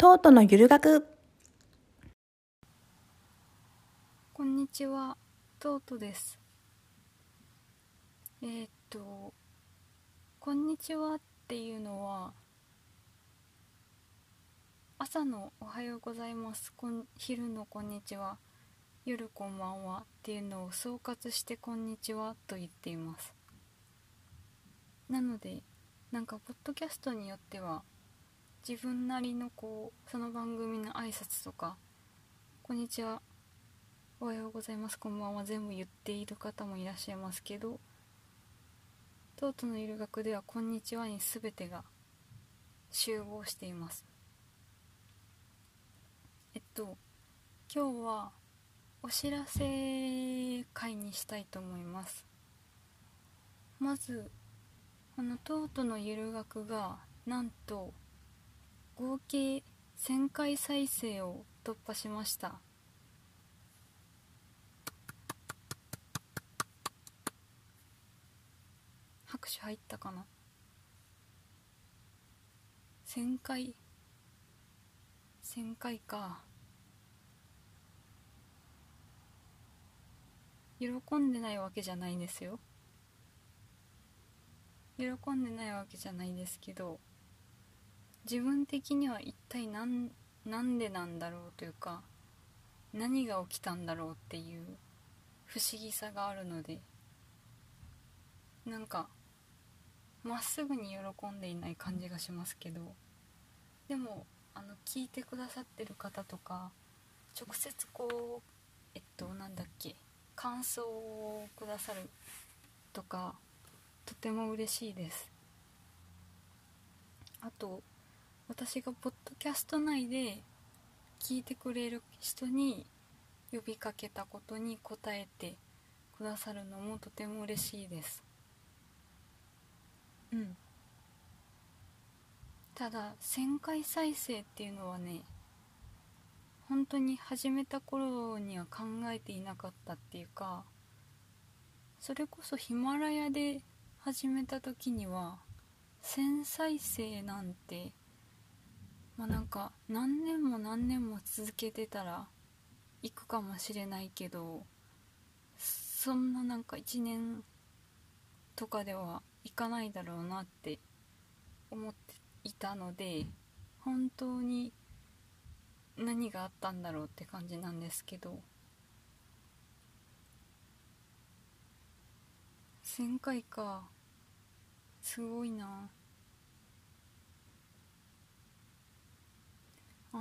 トートのゆる学こんにちは、トートです。えーっと、こんにちはっていうのは、朝のおはようございます、こん昼のこんにちは、夜こんばんはっていうのを総括してこんにちはと言っています。なので、なんか、ポッドキャストによっては、自分なりのこう、その番組の挨拶とか、こんにちは、おはようございます、こんばんは全部言っている方もいらっしゃいますけど、トートのゆる学では、こんにちはに全てが集合しています。えっと、今日はお知らせ会にしたいと思います。まず、このトートのゆる学が、なんと、合計1000回再生を突破しました。拍手入ったかな？1000回？1000回か。喜んでないわけじゃないんですよ。喜んでないわけじゃないですけど。自分的には一体なんなんでなんだろうというか何が起きたんだろうっていう不思議さがあるのでなんかまっすぐに喜んでいない感じがしますけどでもあの聞いてくださってる方とか直接こうえっとなんだっけ感想をくださるとかとても嬉しいです。あと私がポッドキャスト内で聞いてくれる人に呼びかけたことに答えてくださるのもとても嬉しいです。うん。ただ1000回再生っていうのはね本当に始めた頃には考えていなかったっていうかそれこそヒマラヤで始めた時には1000再生なんてまあなんか何年も何年も続けてたら行くかもしれないけどそんななんか1年とかではいかないだろうなって思っていたので本当に何があったんだろうって感じなんですけど1000回かすごいな。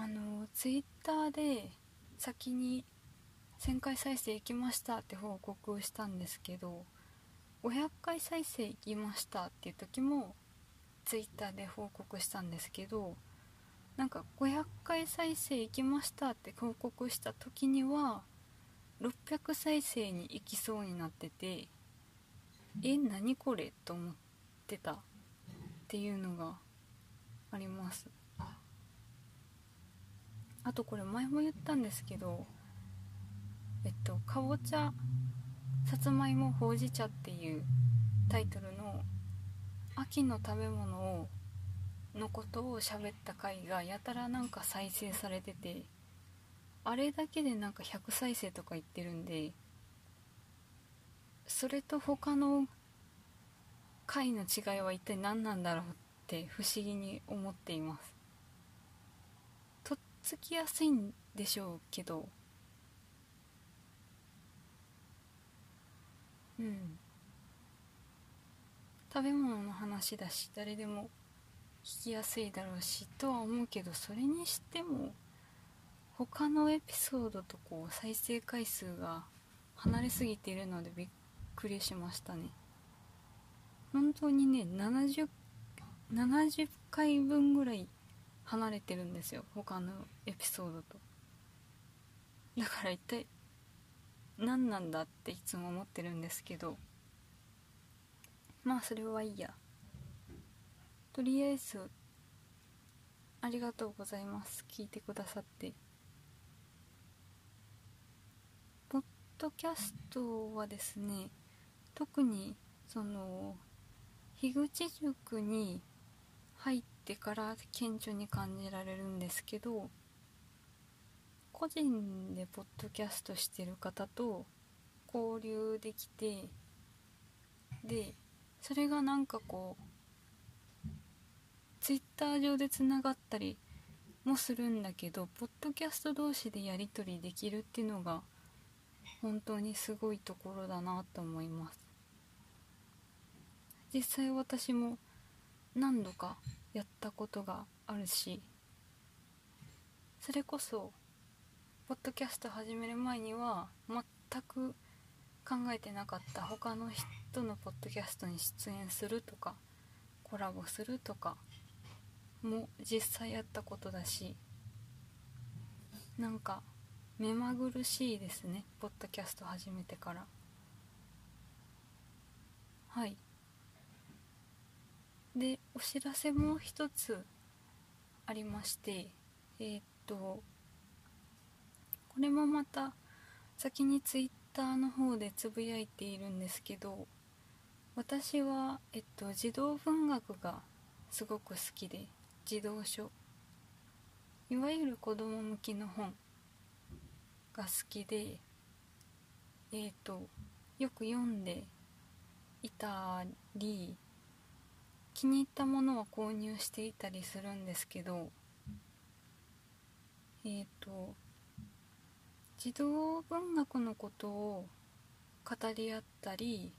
あのツイッターで先に1000回再生いきましたって報告をしたんですけど500回再生いきましたっていう時もツイッターで報告したんですけどなんか500回再生いきましたって報告した時には600再生に行きそうになっててえ何これ？と思ってたっていうのがあります。あとこれ前も言ったんですけどえっとかぼちゃさつまいもほうじ茶っていうタイトルの秋の食べ物をのことを喋った回がやたらなんか再生されててあれだけでなんか100再生とか言ってるんでそれと他の回の違いは一体何なんだろうって不思議に思っています。つきやすいんでしょうけど。うん。食べ物の話だし誰でも聞きやすいだろうしとは思うけどそれにしても他のエピソードとこう再生回数が離れすぎているのでびっくりしましたね。本当にね 70, 70回分ぐらい離れてるんですよ。他のエピソードと。だから一体何なんだっていつも思ってるんですけど。まあそれはいいや。とりあえずありがとうございます。聞いてくださって。ポッドキャストはですね特にその樋口塾に入ってから顕著に感じられるんですけど個人でポッドキャストしてる方と交流できてでそれがなんかこうツイッター上でつながったりもするんだけどポッドキャスト同士でやり取りできるっていうのが本当にすごいところだなと思います。実際私も何度かやったことがあるしそれこそポッドキャスト始める前には全く考えてなかった他の人のポッドキャストに出演するとかコラボするとかも実際やったことだしなんか目まぐるしいですねポッドキャスト始めてから。はい。でお知らせも一つありましてえー、っとこれもまた先にツイッターの方でつぶやいているんですけど私は、えっと、児童文学がすごく好きで児童書。いわゆる子供向きの本が好きでえっ、とよく読んでいたり気に入ったものは購入していたりするんですけどえっ、と児童文学のことを語り合ったり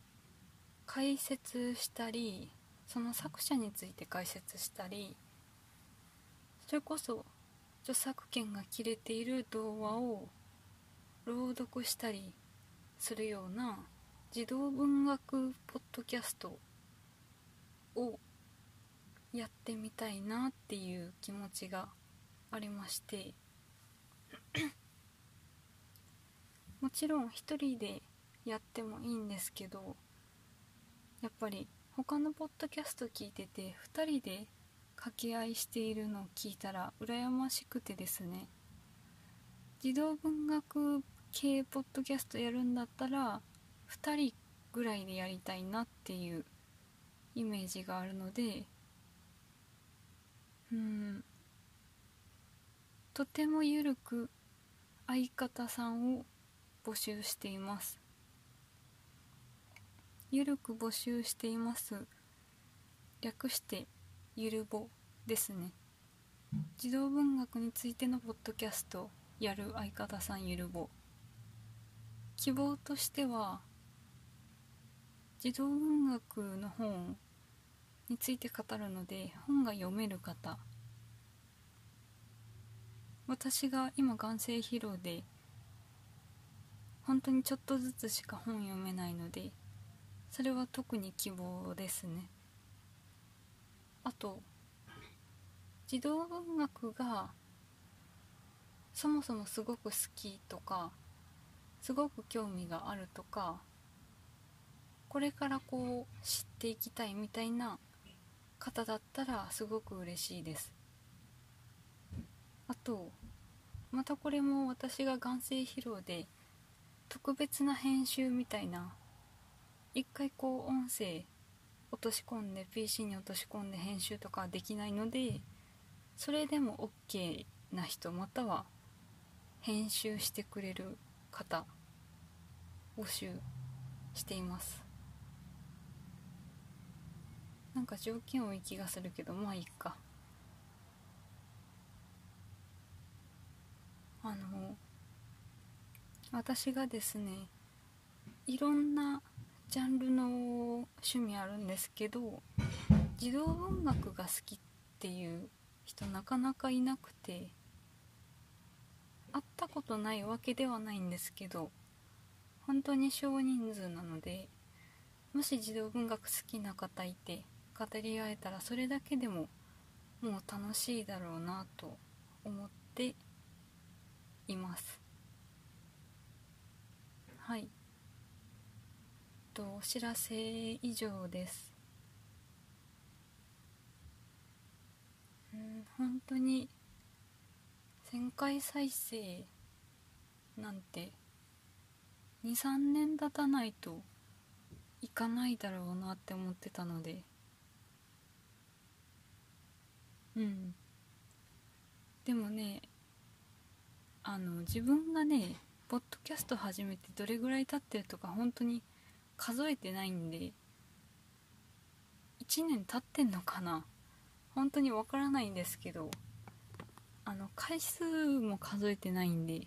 解説したりその作者について解説したりそれこそ著作権が切れている童話を朗読したりするような児童文学ポッドキャストをやってみたいなっていう気持ちがありまして。もちろん一人でやってもいいんですけどやっぱり他のポッドキャスト聞いてて2人で掛け合いしているのを聞いたら羨ましくてですね。児童文学系ポッドキャストやるんだったら2人ぐらいでやりたいなっていうイメージがあるのでとてもゆるく相方さんを募集しています。ゆるく募集しています。略してゆるぼですね。児童文学についてのポッドキャストやる相方さんゆるぼ。希望としては児童文学の本について語るので本が読める方。私が今眼性疲労で本当にちょっとずつしか本読めないのでそれは特に希望ですね。あと児童文学がそもそもすごく好きとかすごく興味があるとかこれからこう知っていきたいみたいな方だったらすごく嬉しいです。あとまたこれも私が眼性疲労で特別な編集みたいな一回こう音声落とし込んで PC に落とし込んで編集とかできないのでそれでも OK な人または編集してくれる方募集しています。なんか条件多い気がするけどまあいいか。あの私がですねいろんなジャンルの趣味あるんですけど児童文学が好きっていう人なかなかいなくて会ったことないわけではないんですけど本当に少人数なのでもし児童文学好きな方いて語り合えたらそれだけでももう楽しいだろうなと思っています。はい。とお知らせ以上です。うん本当に1000回再生なんて23年経たないといかないだろうなって思ってたので。うん。でもねあの自分がねポッドキャスト始めてどれぐらい経ってるとか本当に数えてないんで1年経ってんのかな？本当にわからないんですけどあの回数も数えてないんで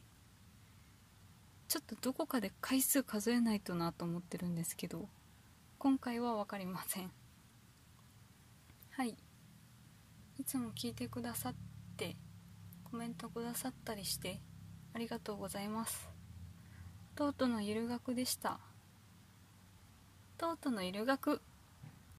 ちょっとどこかで回数数えないとなと思ってるんですけど今回は分かりません。はい。いつも聞いてくださってコメントくださったりしてありがとうございます。とうとのゆる学でした。とうとのゆる学